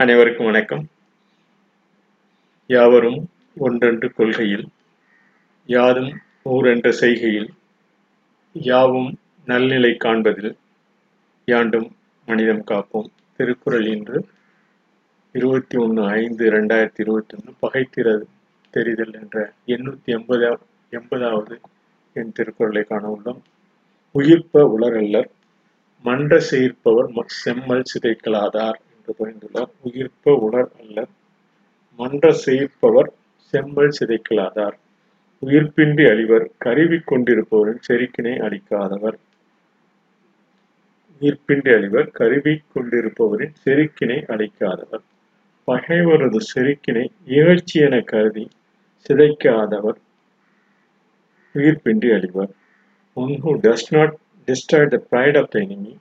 அனைவருக்கும் வணக்கம். யாவரும் ஒன்றென்று கொள்கையில் யாதும் ஊரென்ற செய்கையில் யாவும் நல்நிலை காண்பதில் யாண்டும் மனிதம் காப்போம். திருக்குறள் இன்று இருபத்தி ஒன்று ஐந்து ரெண்டாயிரத்தி இருபத்தி ஒன்று பகைத்திறது தெரிதல் என்ற எண்ணூற்றி எண்பதா எண்பதாவது என் திருக்குறளை காண உள்ளோம். உயிர்ப்ப உலரல்லர் மன்ற சேர்ப்பவர் செம்மல் சிதைக்கலாதார். என்று புரிந்துள்ளார் உயிர்ப்ப உடல் அல்ல. மன்ற சேர்ப்பவர் செம்மல் சிதைக்கலாதார். உயிர்ப்பின்றி அழிவர் கருவி கொண்டிருப்பவரின் செருக்கினை அழிக்காதவர். உயிர்ப்பின்றி அழிவர் கருவி கொண்டிருப்பவரின் செருக்கினை அழிக்காதவர். பகைவரது செருக்கினை இகழ்ச்சி என கருதி சிதைக்காதவர். உயிர்ப்பின்றி அழிவர். One who does not destroy the pride of the enemy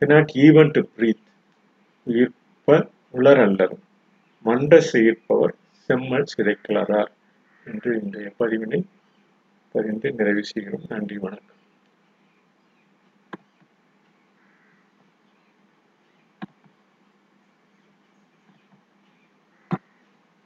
cannot even to breathe. உலர் உலரல்லர் மன்ற சேர்ப்பவர் செம்மல் சிதைக்கலாரார் என்று இன்றைய பதிவினை பதிந்து நிறைவு செய்கிறோம். நன்றி வணக்கம்.